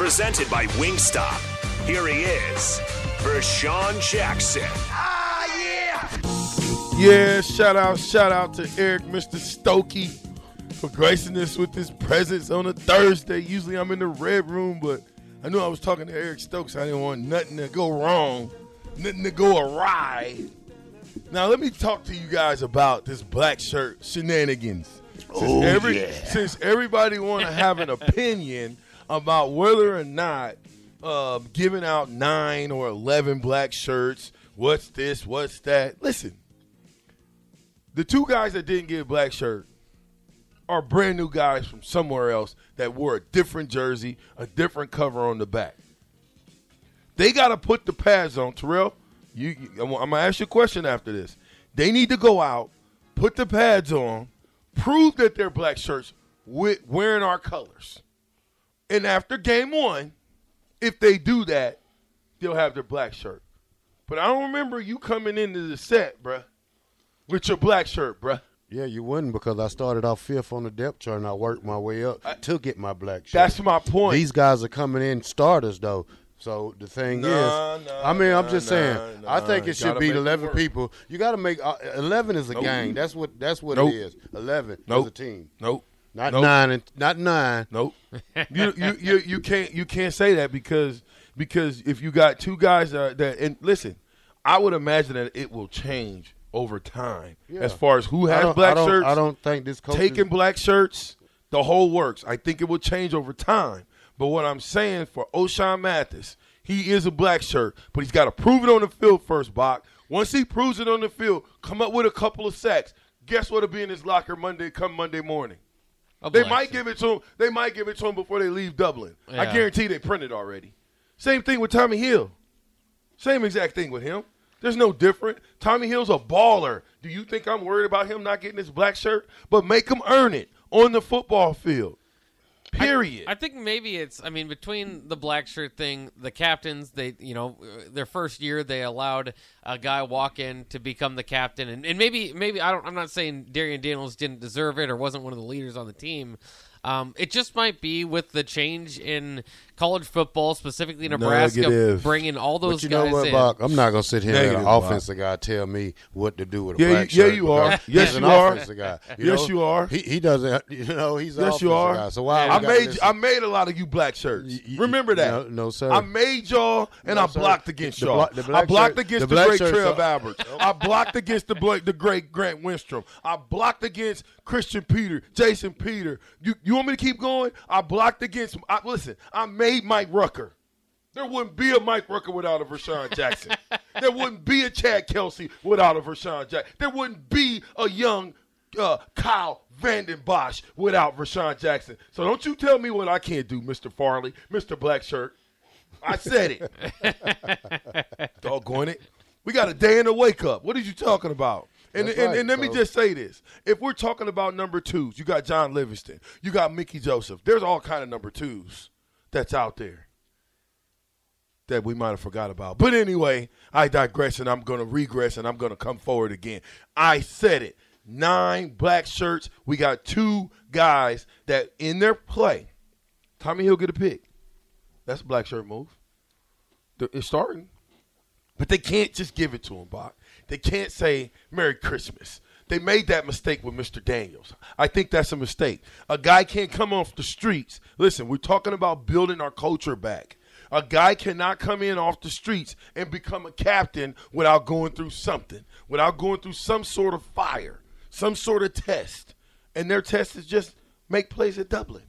Presented by Wingstop. Here he is, Vershawn Jackson. Ah, yeah! Yeah, shout out, shout out to Eric, Mr. Stokey, for gracing us with his presence on a Thursday. Usually I'm in the red room, but I knew I was talking to Eric Stokes. I didn't want nothing to go wrong, nothing to go awry. Now let me talk to you guys about this black shirt shenanigans. Since, Oh, every, yeah. since everybody want to have an opinion about whether or not uh, giving out nine or eleven black shirts, what's this, what's that? Listen, the two guys that didn't get a black shirt are brand new guys from somewhere else that wore a different jersey, a different cover on the back. They got to put the pads on. Terrell, you, you, I'm going to ask you a question after this. They need to go out, put the pads on, prove that they're black shirts with wearing our colors. And after game one, if they do that, they'll have their black shirt. But I don't remember you coming into the set, bruh, with your black shirt, bruh. Yeah, you wouldn't because I started off fifth on the depth chart and I worked my way up I, to get my black shirt. That's my point. These guys are coming in starters though. So the thing Nah, is, nah, I mean, I'm just nah, saying. I think it should be 11 people. You got to make uh, 11 is a Nope. gang. That's what that's what Nope. it is. 11 Nope. is a team. Nope. Not Nope. nine and not nine. Nope. you, you you you can't you can't say that because because if you got two guys that, that and listen, I would imagine that it will change over time Yeah. as far as who has black I shirts. I don't think this coach taking is- black shirts, the whole works. I think it will change over time. But what I'm saying for Ochaun Mathis, he is a black shirt, but he's got to prove it on the field first, Bock. Once he proves it on the field, come up with a couple of sacks. Guess what'll be in his locker Monday come Monday morning? A They might give it to him. They might give it to him before they leave Dublin. I guarantee they printed already. Same thing with Tommi Hill. Same exact thing with him. There's no different. Tommi Hill's a baller. Do you think I'm worried about him not getting his black shirt? But make him earn it on the football field. Period. I think maybe it's. I mean, between the black shirt thing, the captains, they, you know, their first year they allowed a guy walk in to become the captain, and, and maybe, maybe I don't. I'm not saying Darian Daniels didn't deserve it or wasn't one of the leaders on the team. Um, it just might be with the change in college football, specifically Nebraska, Negative. bringing all those But you know guys what, in. Bock? I'm not gonna sit here and Negative, let an Bock. offensive guy tell me what to do with a Yeah, black you- yeah, you are. Yes, you are. offensive guy. Yes, know? you are. He, he doesn't. You know, he's an yes, you offensive are. guy. So why? we I made listen? I made a lot of you black shirts. y- Remember that? no- no, sir. I made y'all and No, I sir. blocked against The y'all. bla- the I blocked shirt- against the the, great Trev Alberts. I blocked against the Blake, the great Grant Wistrom. I blocked against Christian Peter, Jason Peter. You you want me to keep going? I blocked against. I, listen, I made Mike Rucker. There wouldn't be a Mike Rucker without a Vershawn Jackson. there wouldn't be a Chad Kelsay without a Vershawn Jackson. There wouldn't be a young uh, Kyle Vanden Bosch without Vershawn Jackson. So don't you tell me what I can't do, Mr. Farley, Mr. Black Shirt. I said it. Doggone it. We got a day in the wake up. What are you talking about? And, and, right, and let me just say this. If we're talking about number twos, you got John Livingston, you got Mickey Joseph. There's all kind of number twos that's out there that we might have forgot about. But anyway, I digress and I'm going to regress and I'm going to come forward again. I said it. Nine black shirts. We got two guys that in their play, Tommi Hill get a pick. That's a black shirt move. It's starting. But they can't just give it to him, Bock. They can't say Merry Christmas. They made that mistake with Mr. Daniels. I think that's a mistake. A guy can't come off the streets. Listen, we're talking about building our culture back. A guy cannot come in off the streets and become a captain without going through something, without going through some sort of fire, some sort of test. And their test is just make plays at Dublin.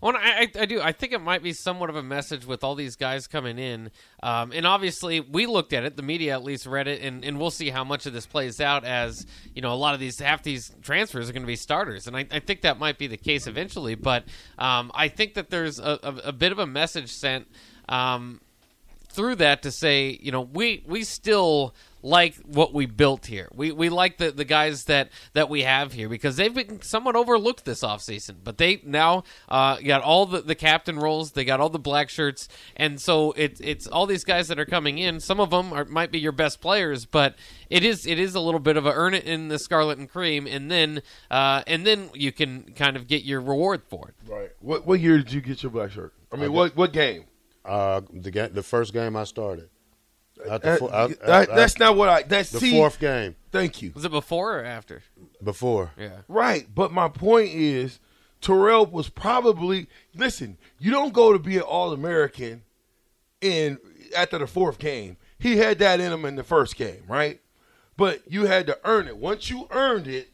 Well, I, I, do. I think it might be somewhat of a message with all these guys coming in. Um, and obviously, we looked at it. The media at least read it, and, and we'll see how much of this plays out as, you know, a lot of these, half these transfers are going to be starters. And I, I think that might be the case eventually. But um, I think that there's a, a, a bit of a message sent um, through that to say, you know, we, we still like what we built here. We we like the, the guys that, that we have here because they've been somewhat overlooked this offseason. But they now uh, got all the, the captain roles, they got all the black shirts, and so it's it's all these guys that are coming in. Some of them are, might be your best players, but it is it is a little bit of a earn it in the scarlet and cream, and then uh, and then you can kind of get your reward for it. Right. What what year did you get your black shirt? I mean, what what game? Uh, the ga- the first game I started. At Uh, the fo- I- that- I- that's not what I. That's the see, fourth game Thank you. Was it before or after? before. Yeah. Right, but my point is, Terrell was probably listen. You don't go to be an All American in after the fourth game. He had that in him in the first game, right? But you had to earn it. Once you earned it,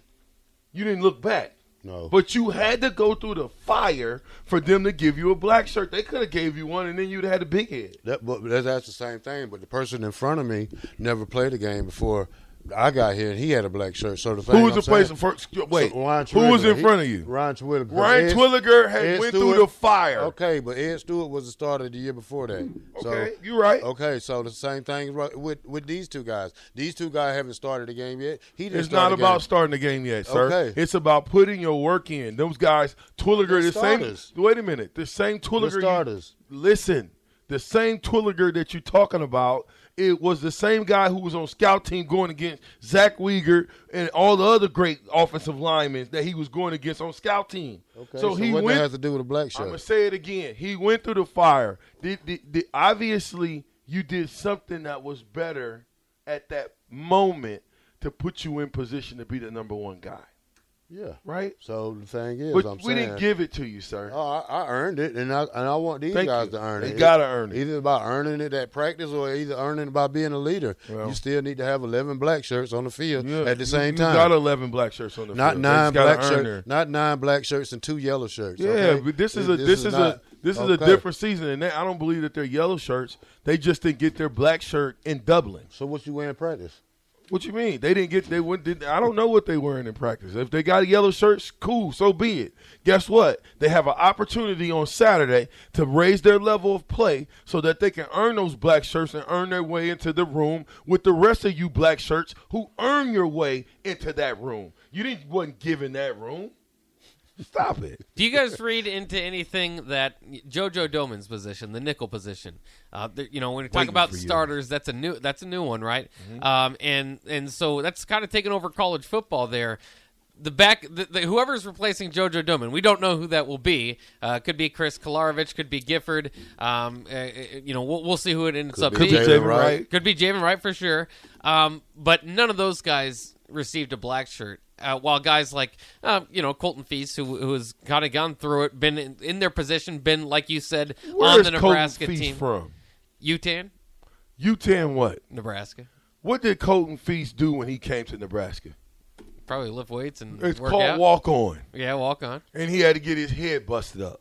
you didn't look back. No. But you had to go through the fire for them to give you a black shirt. They could have gave you one, and then you'd have had a big head. That, but that's, that's the same thing. But the person in front of me never played a game before I got here, and he had a black shirt. So the thing Who was I'm the place saying- first? Wait, So Ryan who was in he- front of you? Ryan Twilliger. Ryan Twilliger had Ed went Stewart- through the fire. Okay, but Ed Stewart was the starter the year before that. So, Okay, you right. Okay, so the same thing with with these two guys. These two guys haven't started the game yet. He didn't It's not about game. starting the game yet, sir. Okay. It's about putting your work in. Those guys, Twilliger, the starters. same. Wait a minute, the same Twilliger. you- starters. listen, the same Twilliger that you're talking about. It was the same guy who was on scout team going against Zach Wiegert and all the other great offensive linemen that he was going against on scout team. Okay, so, so he what went. that has to do with a black shirt? I'm gonna say it again. He went through the fire. Did, did, did, obviously, you did something that was better at that moment to put you in position to be the number one guy, yeah. right? So the thing is, But I'm we saying, didn't give it to you, sir. Oh, I, I earned it, and I and I want these Thank guys you. to earn it. They it. gotta earn it. Either by earning it at practice, or either earning it by being a leader. Well. you still need to have eleven black shirts on the field Yeah, at the same you time. got 11 black shirts on the not field. They nine black shirts, not nine black shirts and two yellow shirts. Yeah, okay? but this is a This- this, is, not- a this is okay. a different season, and they, I don't believe that they're yellow shirts. They just didn't get their black shirt in Dublin. So what you wear in practice? What you mean? They didn't get they went. Did, I don't know what they wearing in practice. If they got yellow shirts, cool. So be it. Guess what? They have an opportunity on Saturday to raise their level of play so that they can earn those black shirts and earn their way into the room with the rest of you black shirts who earn your way into that room. You didn't wasn't given that room. Stop it. Do you guys read into anything that JoJo Domann's position, the nickel position? Uh, the, you know, when we talk Waiting about for you. starters, that's a new that's a new one, right? Mm-hmm. Um, and and so that's kind of taken over college football there. The back, the, the, whoever's replacing JoJo Domann, we don't know who that will be. Uh, could be Chris Kolarevic, could be Gifford. Um, uh, uh, you know, we'll, we'll see who it ends up be Could be being. Javin Wright. Wright. Could be Javin Wright for sure. Um, but none of those guys received a black shirt. Uh, while guys like, uh, you know, Colton Feist, who, who has kind of gone through it, been in, in their position, been, like you said, on the Nebraska team. from? Utan? Utan what? Nebraska. What did Colton Feist do when he came to Nebraska? Probably lift weights and It's work called out. walk on. Yeah, walk on. and he had to get his head busted up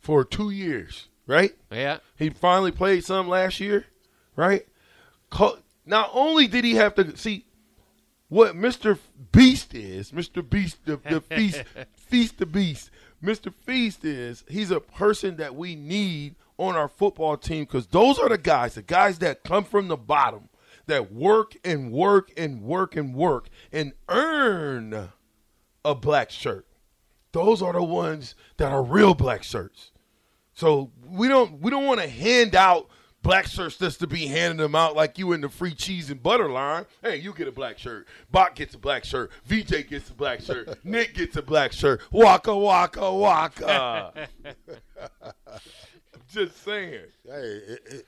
for two years, right? Yeah. He finally played some last year, right? Not only did he have to see what Mr. Beast is, Mr. Beast, the, the feast, feast the beast. Mr. Feist is he's a person that we need on our football team because those are the guys, the guys that come from the bottom, that work and work and work and work and earn a black shirt. Those are the ones that are real black shirts. So we don't we don't want to hand out black shirts just to be handing them out like you in the free cheese and butter line. Hey, you get a black shirt. Bock gets a black shirt. VJ gets a black shirt. Nick gets a black shirt. Waka waka waka. I'm just saying. Hey, it, it,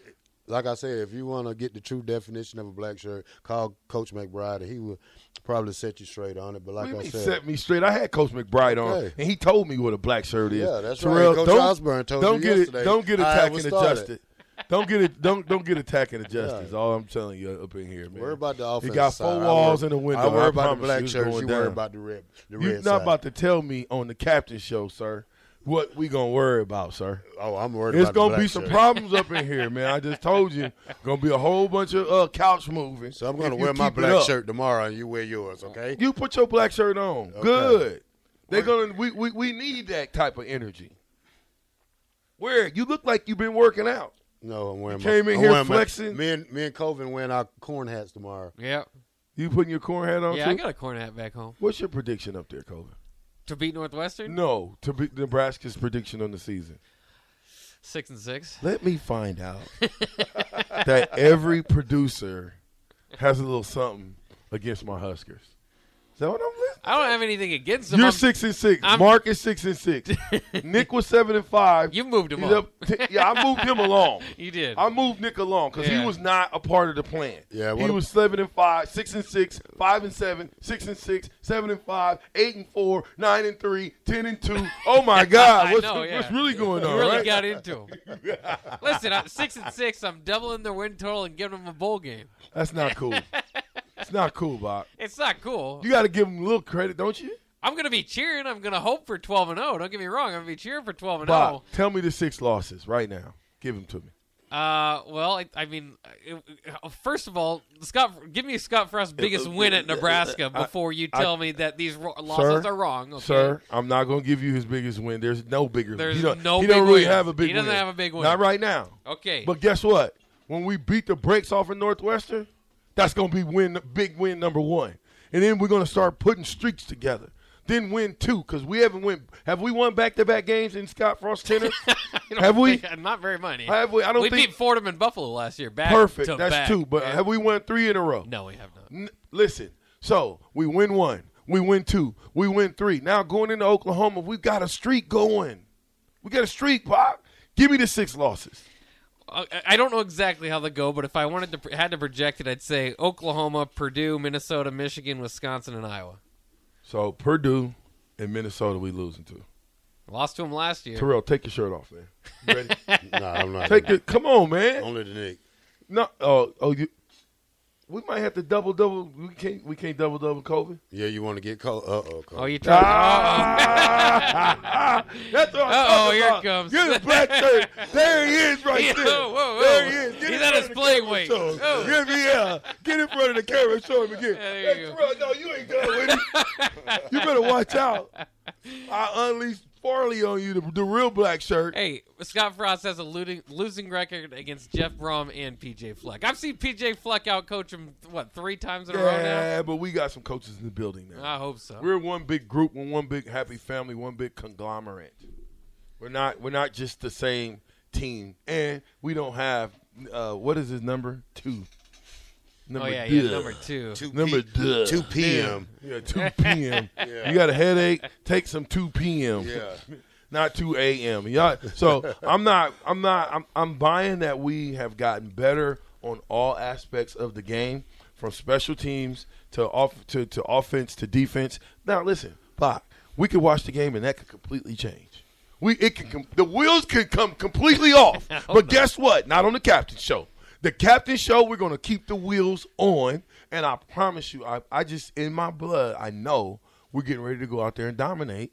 like I said, if you want to get the true definition of a black shirt, call Coach McBride, and he will probably set you straight on it. But like What do you I mean said, set me straight. I had Coach McBride on, Okay. and he told me what a black shirt is. Yeah, that's Terrell, right. Coach don't, Osborne told don't you get yesterday it. Don't get how it attacking was adjusted. Don't get it. Don't don't get attacking adjusted. Is all I'm telling you up in here, man. worry about the He offensive got four I walls and a window. I worry about the black you going You worry about the red. The You're red not side. about to tell me on the captain show, sir, what we gonna worry about, sir. Oh, I'm worried. It's about the gonna be some problems up in here, man. I just told you, gonna be a whole bunch of uh, couch moving. So I'm going to wear my black shirt tomorrow, and you wear yours. Okay? You put your black shirt on. Good. They're gonna. We, we we need that type of energy. Where you look like you've been working out. No, I'm wearing. You came my, in I'm here wearing my- me and me and Colvin wearing our corn hats tomorrow. Yeah. You putting your corn hat on Yeah, too? I got a corn hat back home. What's your prediction up there, Kobe? To beat Northwestern? No, to be Nebraska's prediction on the season. Six and six. Let me find out that every producer has a little something against my Huskers. Is that what I'm listening? I don't have anything against them. You're I'm- six and 6 I'm- Mark is six and six. Nick was seven and five. You moved him He's up. t- yeah, I moved him along. You did. I moved Nick along because Yeah. he was not a part of the plan. Yeah, he a- was seven and five, six and six, five and seven, six and six, seven and five, eight and four, nine and three, ten and two. Oh my God, I what's, know, yeah. what's really going on? You really right? got into him. Listen, I'm six and six. I'm doubling their win total and giving them a bowl game. That's not cool. It's not cool, Bob. It's not cool. You got to give him a little credit, don't you? I'm gonna be cheering. I'm gonna hope for 12 and 0. Don't get me wrong. I'm gonna be cheering for 12 and Bob, 0. tell me the six losses right now. Give them to me. Uh, well, I, I mean, it, uh, first of all, Scott, give me Scott Frost's biggest win at Nebraska before you I- tell me that these ro- losses Sir, are wrong. Okay? Sir, I'm not going to give you his biggest win. There's no bigger. There's he don't, no He big don't really wins. have a big. He doesn't win. have a big win. Not right now. Okay. But guess what? When we beat the brakes off of Northwestern, that's going to be win big win number one, and then we're going to start putting streaks together. Then win two because we haven't win. Have we won back to back games in Scott Frost Tenor? Have we? think- Not very many. Have we? I don't we think- beat Fordham and Buffalo last year. Back Perfect. That's back. two. But have we won three in a row? No, we have not. N- listen, so we win one, we win two, we win three. Now going into Oklahoma, we've got a streak going. We got a streak, Pop. Give me the six losses. I I don't know exactly how they go, but if I wanted to had to project it, I'd say Oklahoma, Purdue, Minnesota, Michigan, Wisconsin, and Iowa. So Purdue and Minnesota, we losing to. Lost to them last year. Terrell, take your shirt off, man. You ready? Nah, I'm not. take it. Come on, man. Only the Nick. No. Oh, oh, you. We might have to double double. We can't. We can't double double Kobe. Yeah, you want to get caught? Uh oh. Oh, you tried. Ah, that's what I'm Uh-oh, talking here it about. comes. Get the black shirt. There he is, right Yeah, there. whoa, whoa, whoa. There he is. Get He's in at front his of the playing camera, weight. show him. Oh. Get me, yeah. Get in front of the camera and show him again. there you hey, go. Terrell, no, you ain't done with it. you better watch out. I unleashed Farley on you, the, the real black shirt. Hey, Scott Frost has a looting, losing record against Jeff Brohm and PJ Fleck. I've seen PJ Fleck out coach him what three times in a row now. Yeah, but we got some coaches in the building now. I hope so. We're one big group, we're one big happy family, one big conglomerate. We're not we're not just the same team, and we don't have uh, what is his number two. Number oh yeah, yeah, duh. number two. Two Number P- duh. two p.m. Yeah, two p.m. You got a headache? Take some two p.m. Yeah. not two a.m. Y'all, so I'm not, I'm not, I'm, I'm buying that we have gotten better on all aspects of the game, from special teams to off to, to offense to defense. Now listen, Bock, we could watch the game and that could completely change. We it can com- the wheels could come completely off. Oh, but guess what? Not on the captain show. The captain show, we're gonna keep the wheels on, and I promise you, I, I just in my blood, I know we're getting ready to go out there and dominate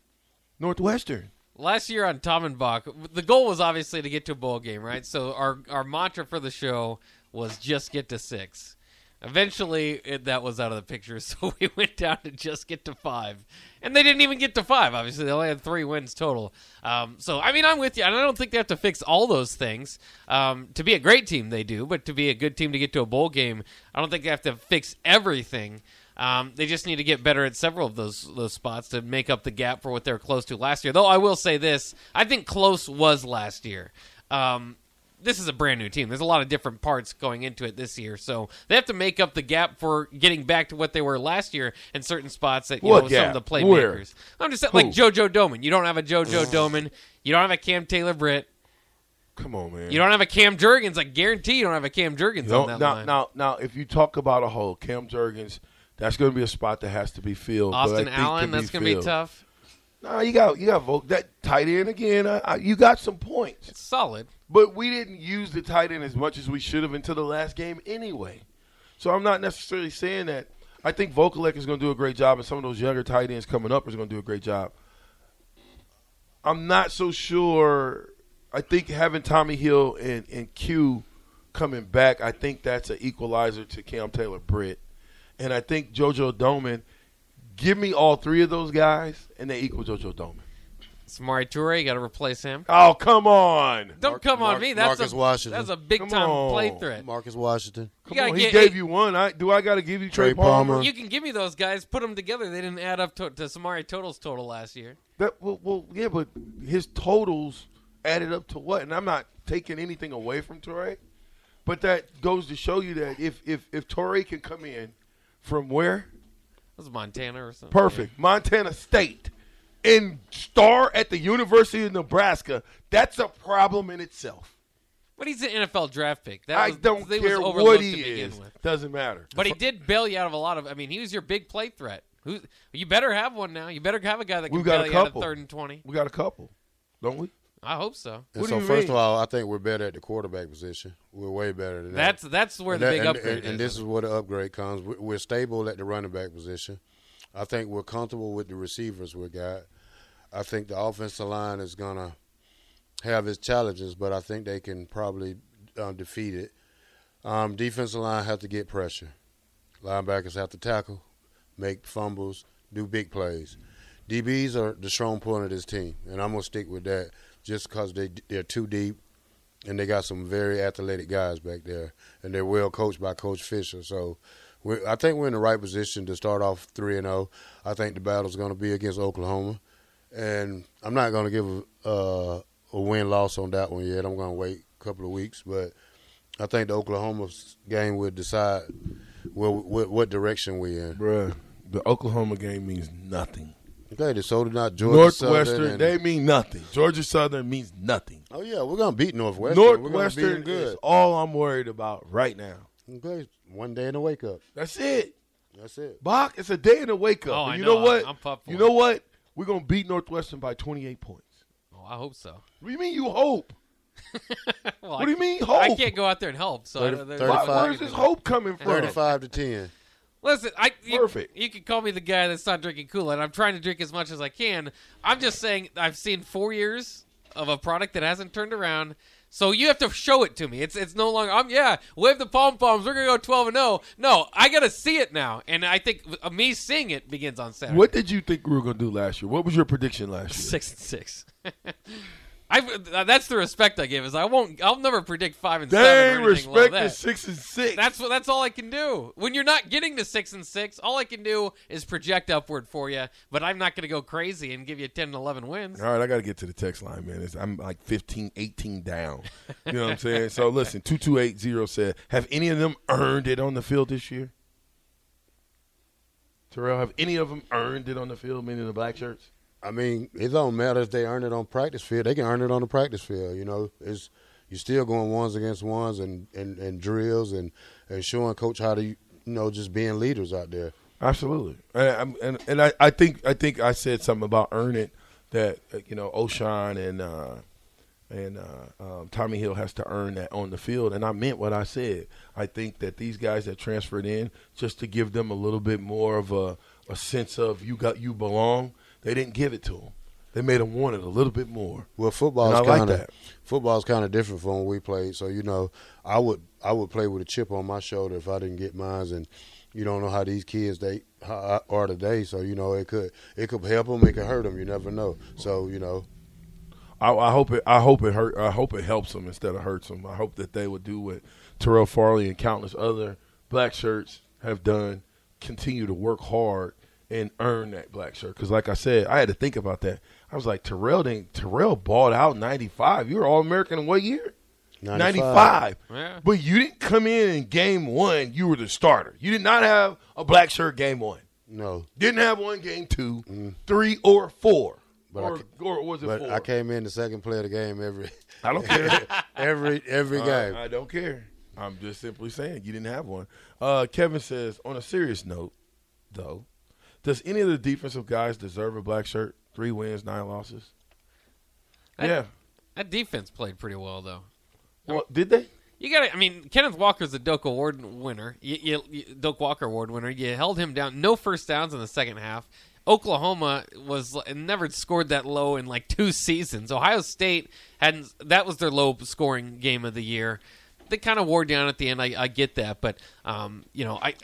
Northwestern. Last year on Tom and Bock, the goal was obviously to get to a bowl game, right? So our our mantra for the show was just get to six. Eventually, it, that was out of the picture, so we went down to just get to five, and they didn't even get to five. Obviously, they only had three wins total. Um, so, I mean, I'm with you, and I don't think they have to fix all those things um, to be a great team. They do, but to be a good team to get to a bowl game, I don't think they have to fix everything. Um, they just need to get better at several of those those spots to make up the gap for what they were close to last year. Though I will say this, I think close was last year. Um, this is a brand new team. There's a lot of different parts going into it this year, so they have to make up the gap for getting back to what they were last year in certain spots that you What know gap? some of the playmakers. Where? I'm just saying, like JoJo Domann. You don't have a JoJo Domann. You don't have a Cam Taylor Britt. Come on, man. You don't have a Cam Jurgens. I guarantee you don't have a Cam Jurgens on that now, line. now, now, if you talk about a hole, Cam Jurgens, that's going to be a spot that has to be filled. Austin Allen, that's going to be tough. No, you got you got Volk. that tight end again. I, I, you got some points, It's solid. But we didn't use the tight end as much as we should have until the last game anyway. So I'm not necessarily saying that. I think Vokolek is going to do a great job, and some of those younger tight ends coming up is going to do a great job. I'm not so sure. I think having Tommi Hill and, and Q coming back, I think that's an equalizer to Cam Taylor Britt. And I think JoJo Domann, give me all three of those guys, and they equal JoJo Domann. Samori Toure, you got to replace him. Oh, come on. Don't come on Mark- me. That's Marcus a Washington. that's a big Come time on. play threat. Marcus Washington. Come You gotta on. He gave eight- you one. I, do I got to give you Trey, Trey Palmer. Palmer? You can give me those guys. Put them together. They didn't add up to, to Samari Total's total last year. That, well, well, yeah, but his totals added up to what? And I'm not taking anything away from Torrey, but that goes to show you that if if if Torrey can come in from where It was Montana or something. perfect Montana State and star at the University of Nebraska, that's a problem in itself. But he's an NFL draft pick. That I was, don't they was care overlooked what he is. with. Doesn't matter. But he did bail you out of a lot of. I mean, he was your big play threat. Who? You better have one now. You better have a guy that can We've got bail a you out of third and twenty. we got a couple, don't we? I hope so. And What do so you first mean? of all, I think we're better at the quarterback position. We're way better than That's that. that's where And the that- big and, upgrade and, is. and this is where the upgrade comes. We- We're stable at the running back position. I think we're comfortable with the receivers we got. I think the offensive line is gonna have its challenges, but I think they can probably um, defeat it. Um, defensive line have to get pressure. Linebackers have to tackle, make fumbles, do big plays. DBs are the strong point of this team, and I'm gonna stick with that just because they they're too deep, and they got some very athletic guys back there, and they're well coached by Coach Fisher. So, I think we're in the right position to start off three and zero. I think the battle's going to be against Oklahoma, and I'm not going to give a, uh, a win loss on that one yet. I'm going to wait a couple of weeks, but I think the Oklahoma game will decide where, what, what direction we're in. Bruh, the Oklahoma game means nothing. Okay, so did not Georgia Northwestern, Southern and- they mean nothing. Georgia Southern means nothing. Oh yeah, we're gonna beat Northwestern. we're beat Northwestern good. is all I'm worried about right now. Okay, one day in the wake up. That's it. That's it. Bock, it's a day in the wake up. Oh, And I you know. know what? I'm pumped for you it. know what? We're gonna beat Northwestern by 28 points. Oh, I hope so. What do you mean you hope? Well, What do you mean hope? I can't go out there and help. So Thirty- I- Why- Where's this hope coming from? Thirty-five to ten. Listen, I you, Perfect. You can call me the guy that's not drinking Kool Aid. I'm trying to drink as much as I can. I'm just saying I've seen four years of a product that hasn't turned around. So you have to show it to me. It's it's no longer. I'm yeah. Wave the pom poms. We're gonna go 12 and 0. No, I gotta see it now. And I think uh, me seeing it begins on Saturday. What did you think we were gonna do last year? What was your prediction last year? Six and six. I that's the respect I give. Is I won't. I'll never predict five and seven. Dang, or anything like respect that. the six and six. That's what. That's all I can do. When you're not getting to six and six, all I can do is project upward for you. But I'm not going to go crazy and give you 10 and 11 wins. All right, I got to get to the text line, man. It's, I'm like 15, 18 down. You know what I'm saying? So listen, 2280 said, have any of them earned it on the field this year? Terrell, have any of them earned it on the field, meaning the black shirts? I mean, it don't matter if they earn it on practice field. They can earn it on the practice field. You know, it's you're still going ones against ones and, and, and drills and, and showing coach how to you know just being leaders out there. Absolutely, and and, and I, I think I think I said something about earn it that uh, you know Ochaun and uh, and uh, um, Tommi Hill has to earn that on the field, and I meant what I said. I think that these guys that transferred in just to give them a little bit more of a, a sense of you got you belong. They didn't give it to them. They made them want it a little bit more. Well, football's And I like kind of that. football's kind of different from when we played. So you know, I would I would play with a chip on my shoulder if I didn't get mines, and you don't know how these kids they are today. So you know, it could it could help them, it could hurt them. You never know. So you know, I, I hope it. I hope it hurt. I hope it helps them instead of hurts them. I hope that they would do what Terrell Farley and countless other black shirts have done. Continue to work hard and earn that black shirt. Because, like I said, I had to think about that. I was like, Terrell didn't. Terrell bought out ninety five. You were All American in what year? 95. 95. Yeah. But you didn't come in in game one. You were the starter. You did not have a black shirt game one. no. Didn't have one game 2 three, or four. But or, I, or was it but four? I came in the second play of the game every I don't care. every every Uh, game. I don't care. I'm just simply saying you didn't have one. Uh, Kevin says, on a serious note, though, does any of the defensive guys deserve a black shirt? Three wins, nine losses. I- yeah. That defense played pretty well though. Well, did they? You got to I mean, Kenneth Walker's the Doak Award winner. You, you, you, Doak Walker Award winner. You held him down. No first downs in the second half. Oklahoma was never scored that low in like two seasons. Ohio State hadn't. That was their low scoring game of the year. They kind of wore down at the end. I, I get that, but um, you know, I.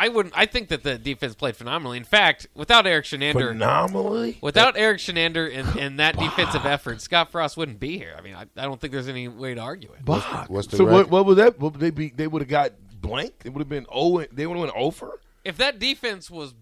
I wouldn't. I think that the defense played phenomenally. In fact, without Eric Chinander, Phenomenally. without Eric Chinander and, and that defensive effort, Scott Frost wouldn't be here. I mean, I, I don't think there's any way to argue it. Bock. what's the so what? record? What was that? Would they be? They would have got blank. It would have been oh. They would have went over. if that defense was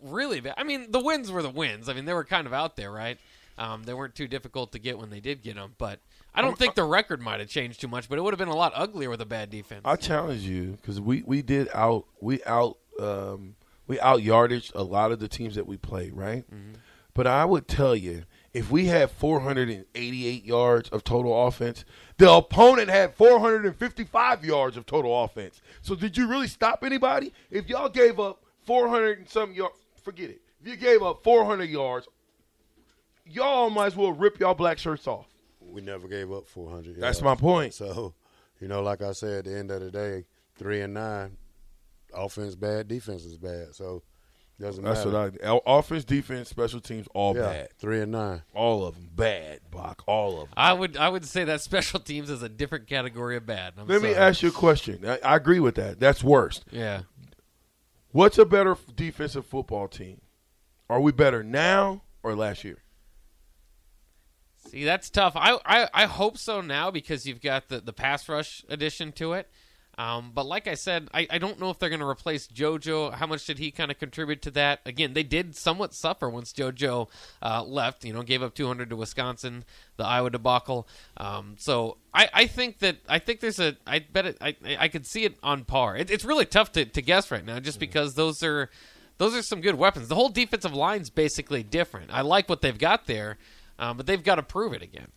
really bad, I mean, the wins were the wins. I mean, they were kind of out there, right? Um, they weren't too difficult to get when they did get them, but I don't think the record might have changed too much. But it would have been a lot uglier with a bad defense. I challenge you because we we did out we out um, we out yardage a lot of the teams that we played, right? But I would tell you if we had 488 yards of total offense, the opponent had 455 yards of total offense. So did you really stop anybody? If y'all gave up 400 and some yards, forget it. If you gave up 400 yards, y'all might as well rip y'all black shirts off. we never gave up 400. That's my point. So, you know, like I said, at the end of the day, three and nine, offense bad, defense is bad. So, doesn't That's matter. what I. Offense, defense, special teams, all yeah, bad. three and nine. All of them bad, Bock. All of them. I would I would say that special teams is a different category of bad. I'm Let me ask you a question. I, I agree with that. That's worst. Yeah. What's a better defensive football team? Are we better now or last year? See, that's tough. I, I, I hope so now because you've got the, the pass rush addition to it. Um, but like I said, I, I don't know if they're going to replace JoJo. How much did he kind of contribute to that? Again, they did somewhat suffer once JoJo uh, left. You know, gave up 200 to Wisconsin, the Iowa debacle. Um, so I, I think that I think there's a I bet it I I could see it on par. It, it's really tough to, to guess right now, just because those are those are some good weapons. The whole defensive line's basically different. I like what they've got there, um, but they've got to prove it again.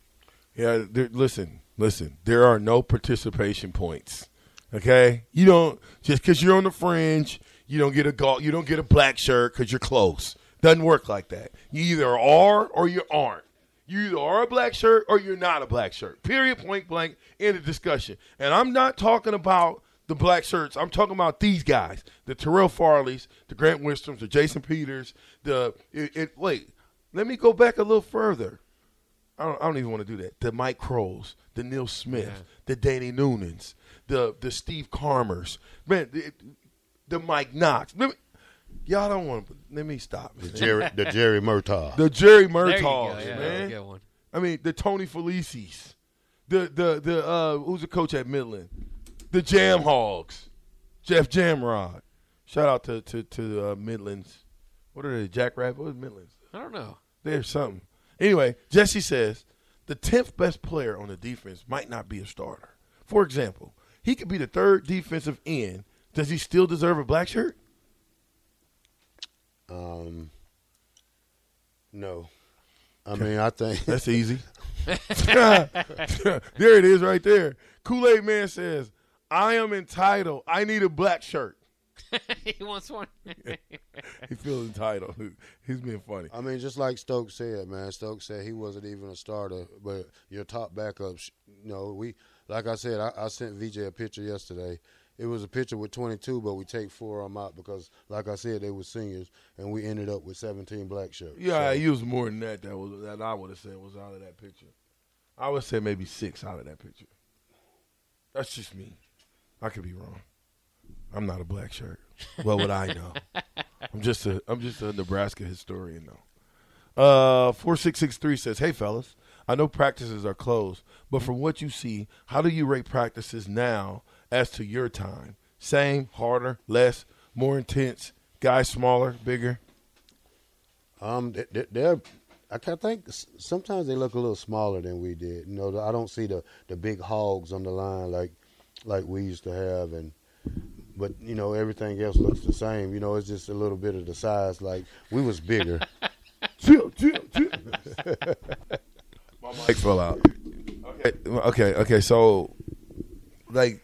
Yeah, listen, listen. There are no participation points. Okay, you don't just because you're on the fringe, you don't get a you don't get a black shirt because you're close. Doesn't work like that. You either are or you aren't. You either are a black shirt or you're not a black shirt. Period. Point blank. End of discussion. And I'm not talking about the black shirts. I'm talking about these guys: the Terrell Farleys, the Grant Wistroms, the Jason Peters. The it, it, wait. Let me go back a little further. I don't, I don't even want to do that. The Mike Crowes, the Neil Smith, the Danny Noonans, the the Steve Carmers, man, the, the Mike Knox. Let me, y'all don't want to. Let me stop. The Jerry, the Jerry Murtaugh. The Jerry There. Murtaughs, Yeah, man. good one. I mean, the Tony Felicis, the the the uh, who's the coach at Midland, the Jam Hogs, Jeff Jamrog. Shout out to to to uh, Midlands. What are they? Jackrabbit? What is Midlands? I don't know. There's something. Anyway, Jesse says the tenth best player on the defense might not be a starter. For example, he could be the third defensive end. Does he still deserve a black shirt? Um, no. I mean, I think That's easy. there it is right there. Kool Aid Man says, I am entitled. I need a black shirt. he wants one. He feels entitled. He's being funny. I mean, just like Stokes said, man. Stokes said he wasn't even a starter, but your top backups. You know, we like I said, I, I sent VJ a picture yesterday. It was a picture with 22, but we take four of them out because, like I said, they were seniors, and we ended up with 17 black shirts. Yeah, I So, used more than that. That was that I would have said was out of that picture. I would say maybe six out of that picture. That's just me. I could be wrong. I'm not a black shirt. What would I know? I'm just a I'm just a Nebraska historian though. Uh, four six six three says, "Hey fellas, I know practices are closed, but from what you see, how do you rate practices now as to your time? Same, harder, less, more intense, guys smaller, bigger? Um, they- they- they're. I think sometimes they look a little smaller than we did. You know, I don't see the the big hogs on the line like like we used to have, and but you know everything else looks the same. You know, it's just a little bit of the size. Like we was bigger. Chill, chill, chill. My mic fell out. Okay, okay, okay. So, like,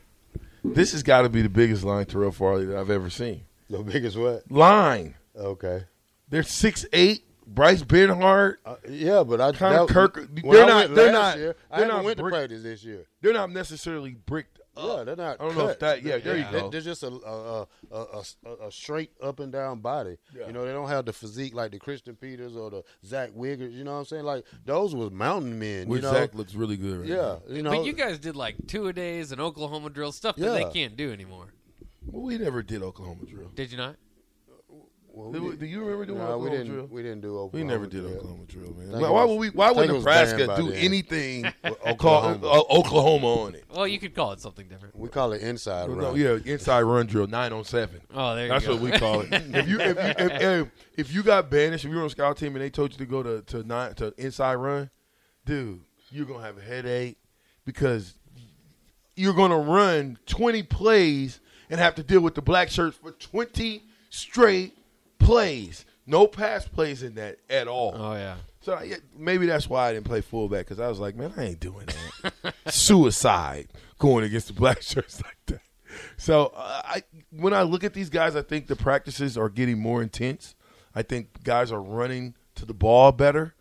this has got to be the biggest line Terrell Farley that I've ever seen. The biggest what? Line. Okay. They're six eight. Bryce Benhart. Uh, yeah, but I Connor that- Kirk- they're not- they're not- Year, I they're haven't not went to practice this year. They're not necessarily bricked Yeah, they're not. I don't know if cut. that- yeah, there you They- go. They're just a a, a, a, a, a straight up and down body. Yeah. You know, they don't have the physique like the Christian Peters or the Zach Wiggers. You know what I'm saying? Like those was mountain men. Which you know, Zach looks really good right yeah. now. You know, but you guys did like two a days and Oklahoma drill stuff that they can't do anymore. Well, we never did Oklahoma drill. Did you not? Well, Do, we do you remember doing Nah, Oklahoma we didn't. drill? We didn't do Oklahoma. We never did drill. Oklahoma drill, man. Think Why, why would we? Why would think it was Nebraska do then. anything Oklahoma. called uh, Oklahoma on it? Well, you could call it something different. We call it inside No, run. yeah, inside run drill, nine on seven. Oh, there you That's go. what we call it. if you if you if, if, if you got banished, if you were on scout team and they told you to go to to nine to inside run, dude, you're gonna have a headache because you're gonna run 20 plays and have to deal with the black shirts for 20 straight plays. No pass plays in that at all. Oh yeah. So yeah, maybe that's why I didn't play fullback because I was like, man, I ain't doing that. Suicide going against the black shirts like that. So uh, I, when I look at these guys, I think the practices are getting more intense. I think guys are running to the ball better.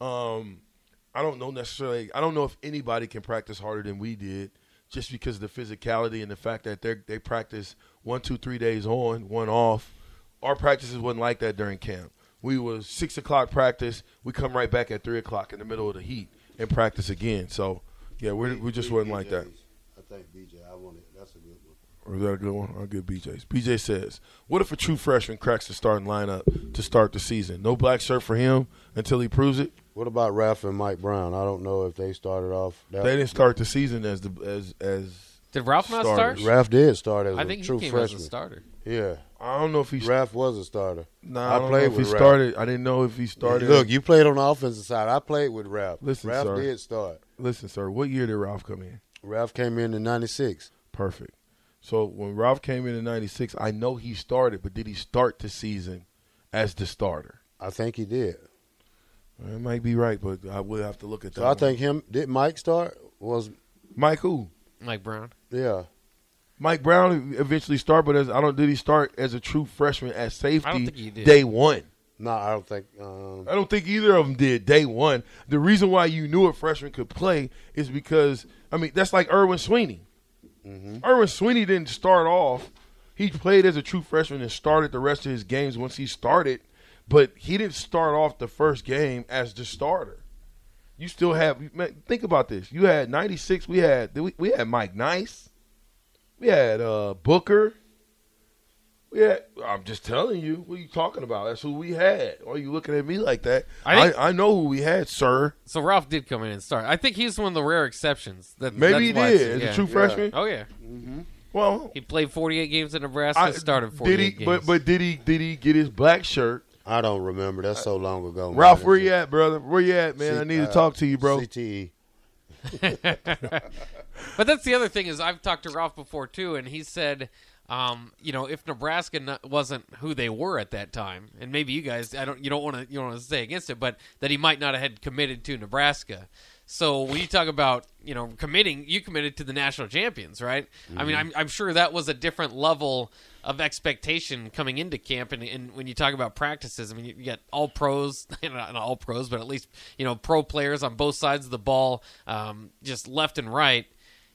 Um, I don't know necessarily. I don't know if anybody can practice harder than we did, just because of the physicality and the fact that they they practice one, two, three days on, one off. Our practices wasn't like that during camp. We was six o'clock practice. We come right back at three o'clock in the middle of the heat and practice again. So yeah, we we just wasn't like that. I think BJ. I want it. That's a good one. Or is that a good one? I'll give BJ's. BJ says, "What if a true freshman cracks the starting lineup to start the season? No black shirt for him until he proves it. What about Ralph and Mike Brown? I don't know if they started off. That, They didn't start the season as the as as. Did Ralph not start? Ralph did start as I a think true he came freshman. as a starter. Yeah, I don't know if he. Ralph was a starter. Nah, I I, don't played know if he with Ralph. started. I didn't know if he started. Look, you played on the offensive side. I played with Ralph. Listen, Ralph sir. did start. listen, sir. What year did Ralph come in? Ralph came in in '96. Perfect. So when Ralph came in in '96, I know he started, but did he start the season as the starter? I think he did. It might be right, but I will have to look at that. So I one. think him. Did Mike start? Was Mike who? Mike Brown. yeah. Mike Brown eventually started, but as I don't did he start as a true freshman at safety I don't think he did. day one. No, I don't think. Um, I don't think either of them did day one. The reason why you knew a freshman could play is because I mean that's like Erwin Swiney. Erwin Swiney didn't start off. He played as a true freshman and started the rest of his games once he started, but he didn't start off the first game as the starter. You still have man, think about this. You had ninety six. We had we, we had Mike Nice. We had uh, Booker. We had, I'm just telling you. What are you talking about? That's who we had. Why are you looking at me like that? I I, think- I, know who we had, sir. So Ralph did come in and start. I think he's one of the rare exceptions. That Maybe that's he did it's- as yeah. a true freshman. Oh yeah, Well, he played 48 games in Nebraska. I, started 48 did he? games. But but did he? Did he get his black shirt? I don't remember. That's so long ago. man. Ralph, where you at, brother? Where you at, man? C- I need to uh, talk to you, bro. CTE. But that's the other thing is I've talked to Ralph before too, and he said, um, you know, if Nebraska not, wasn't who they were at that time, and maybe you guys, I don't, you don't want to, you don't want to say against it, but that he might not have had committed to Nebraska. So when you talk about, you know, committing, you committed to the national champions, right? I mean, I'm, I'm sure that was a different level of expectation coming into camp, and, and when you talk about practices, I mean, you, you got all pros, not all pros, but at least you know pro players on both sides of the ball, um, just left and right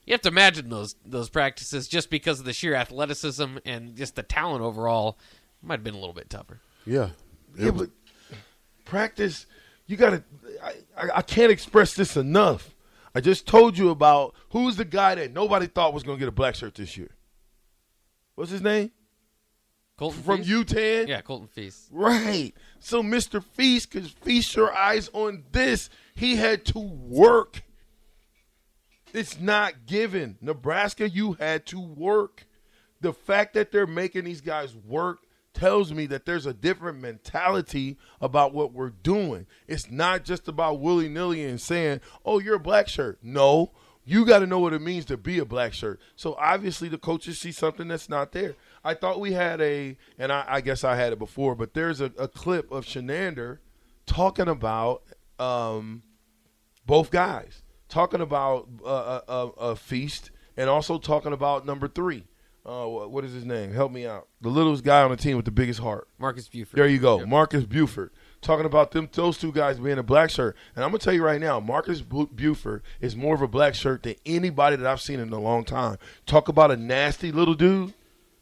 you have to imagine those those practices just because of the sheer athleticism and just the talent overall might have been a little bit tougher. Yeah. Yeah, but practice. You gotta. I, I, I can't express this enough. I just told you about who's the guy that nobody thought was gonna get a black shirt this year. What's his name? Colton From Feast? U10. yeah, Colton Feist. Right. So Mr. Feast, because feast your eyes on this, he had to work. It's not given. Nebraska, you had to work. The fact that they're making these guys work tells me that there's a different mentality about what we're doing. It's not just about willy nilly and saying, oh, you're a black shirt. No, you got to know what it means to be a black shirt. So obviously the coaches see something that's not there. I thought we had a, and I, I guess I had it before, but there's a, a clip of Chinander talking about um, both guys talking about uh, a, a, a feast and also talking about number three. Uh, what is his name? Help me out. The littlest guy on the team with the biggest heart. Marques Buford. There you go, Yep. Marques Buford. Talking about them, those two guys being a black shirt, and I'm gonna tell you right now, Marques Buford is more of a black shirt than anybody that I've seen in a long time. Talk about a nasty little dude.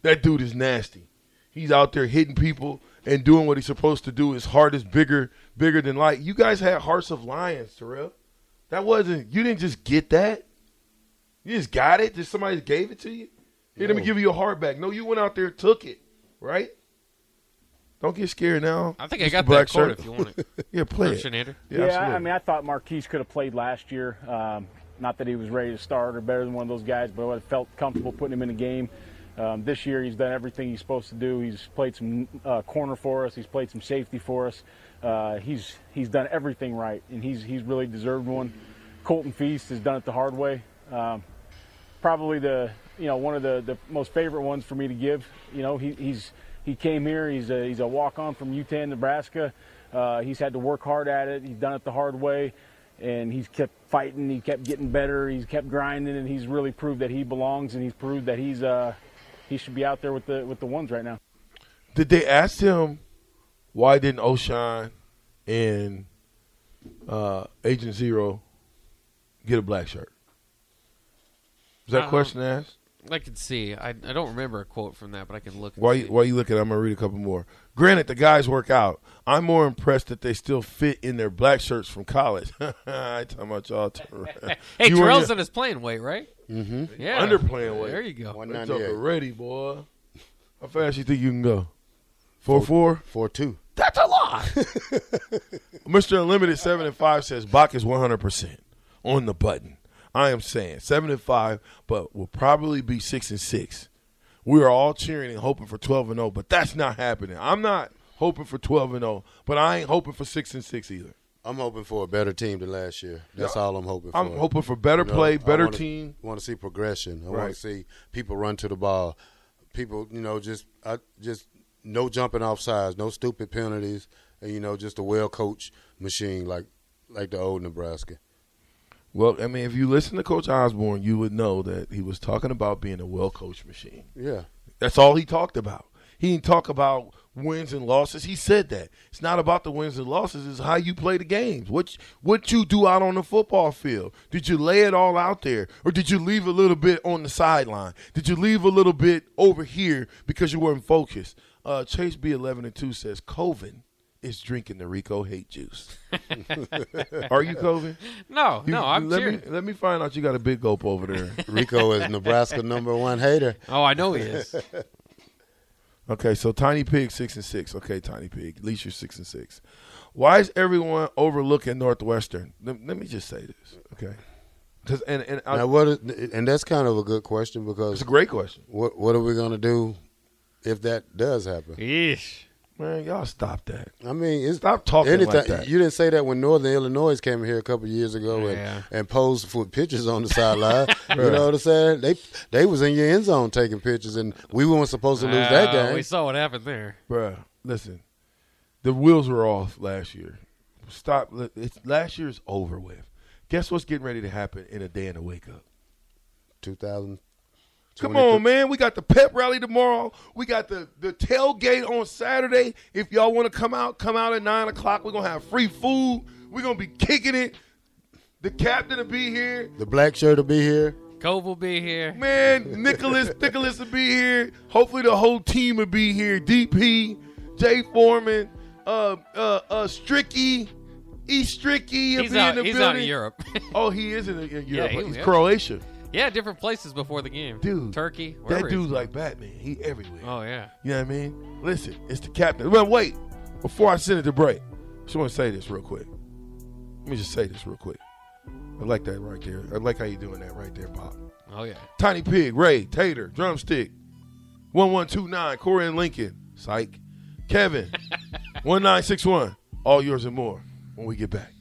That dude is nasty. He's out there hitting people and doing what he's supposed to do. His heart is bigger, bigger than life. You guys had hearts of lions, Terrell. That wasn't. You didn't just get that. You just got it. Just somebody just gave it to you. Here, let me give you your heart back. No, you went out there and took it, right? Don't get scared now. I think I Mr. got Black that quote Shirt. if you want it. Yeah, play it. Yeah, Yeah, I. I mean, I thought Marques could have played last year. Um, not that he was ready to start or better than one of those guys, but I felt comfortable putting him in the game. Um, this year, he's done everything he's supposed to do. He's played some uh, corner for us. He's played some safety for us. Uh, he's he's done everything right, and he's he's really deserved one. Colton Feist has done it the hard way. Um, probably the you know one of the, the most favorite ones for me to give. You know he, he's he came here. He's a, he's a walk on from Utica, Nebraska. Uh, he's had to work hard at it. He's done it the hard way, and he's kept fighting. He kept getting better. He's kept grinding, and he's really proved that he belongs. And he's proved that he's uh, he should be out there with the with the ones right now. Did they ask him why didn't Ochaun and uh, Agent Zero get a black shirt? Is that Um, question asked? I can see. I, I don't remember a quote from that, but I can look. and Why? see. you- Why you looking? I'm gonna read a couple more. Granted, the guys work out. I'm more impressed that they still fit in their black shirts from college. I talking about y'all. Terrell. Hey, You were Terrell's in in his playing weight, right? Mm-hmm. Yeah, underplaying weight. There you go. One That ninety joker eight. ready, boy. How fast you think you can go? Four four. Four two. That's a lot. Mr. Unlimited seven and five says Bock is one hundred percent on the button. I am saying seven and five, but will probably be six and six. We are all cheering and hoping for twelve and zero, but that's not happening. I'm not hoping for twelve and zero, but I ain't hoping for six and six either. I'm hoping for a better team than last year. That's all I'm hoping for. I'm hoping for better You know, play, I better wanna- team. Want to see progression. I Right. want to see people run to the ball. People, you know, just I, just no jumping off sides, no stupid penalties, and you know, just a well coached machine like like the old Nebraska. Well, I mean, if you listen to Coach Osborne, you would know that he was talking about being a well coached machine. Yeah, That's all he talked about. He didn't talk about wins and losses. He said that it's not about the wins and losses. It's how you play the games. What what you do out on the football field. Did you lay it all out there, or did you leave a little bit on the sideline? Did you leave a little bit over here because you weren't focused? Uh, Chase B eleven and two says Coven is drinking the Rico hate juice. Are you Coven? No, You- no, I'm let cheering. me let me find out you got a big gulp over there. Rico is Nebraska number one hater. Oh, I know he is. Okay, so Tiny Pig six and six. Okay, Tiny Pig, at least you're six and six. Why is everyone overlooking Northwestern? Let, let me just say this, okay? 'Cause- and and I, Now, what? Is, and that's kind of a good question because it's a great question, what what are we gonna do if that does happen? Yeesh. man. Y'all stop that. I mean, it's Stop talking anything. like that. You didn't say that when Northern Illinois came here a couple years ago and, Yeah. and posed for pictures on the sideline. you know what I'm saying? They they was in your end zone taking pictures, and we weren't supposed to lose that Uh, game. We saw what happened there. Bruh, listen, the wheels were off last year. Stop. It's, last year's over with. Guess what's getting ready to happen in a day and a wake up? 2000. Come on, man. We got the pep rally tomorrow. We got the, the tailgate on Saturday. If y'all want to come out, come out at 9 o'clock. We're going to have free food. We're going to be kicking it. The captain will be here. The black shirt will be here. Cove will be here. Man, Nicholas Nicholas will be here. Hopefully the whole team will be here. DP, Jay Foreman, uh uh uh Stricky, E Stricky will He's be out. in the He's building. out in Europe. Oh, he is in, in Europe. he- He's yeah. Croatia. Yeah, different places before the game. Dude. Turkey. That dude's like Batman. He everywhere. Oh yeah. You know what I mean? Listen, it's the captain. Well, wait. Before I send it to break, I just want to say this real quick. Let me just say this real quick. I like that right there. I like how you doing that right there, Bob. Oh yeah. Tiny Pig, Ray, Tater, Drumstick, 1129, Corey and Lincoln, Psych, Kevin, 1961. All yours and more when we get back.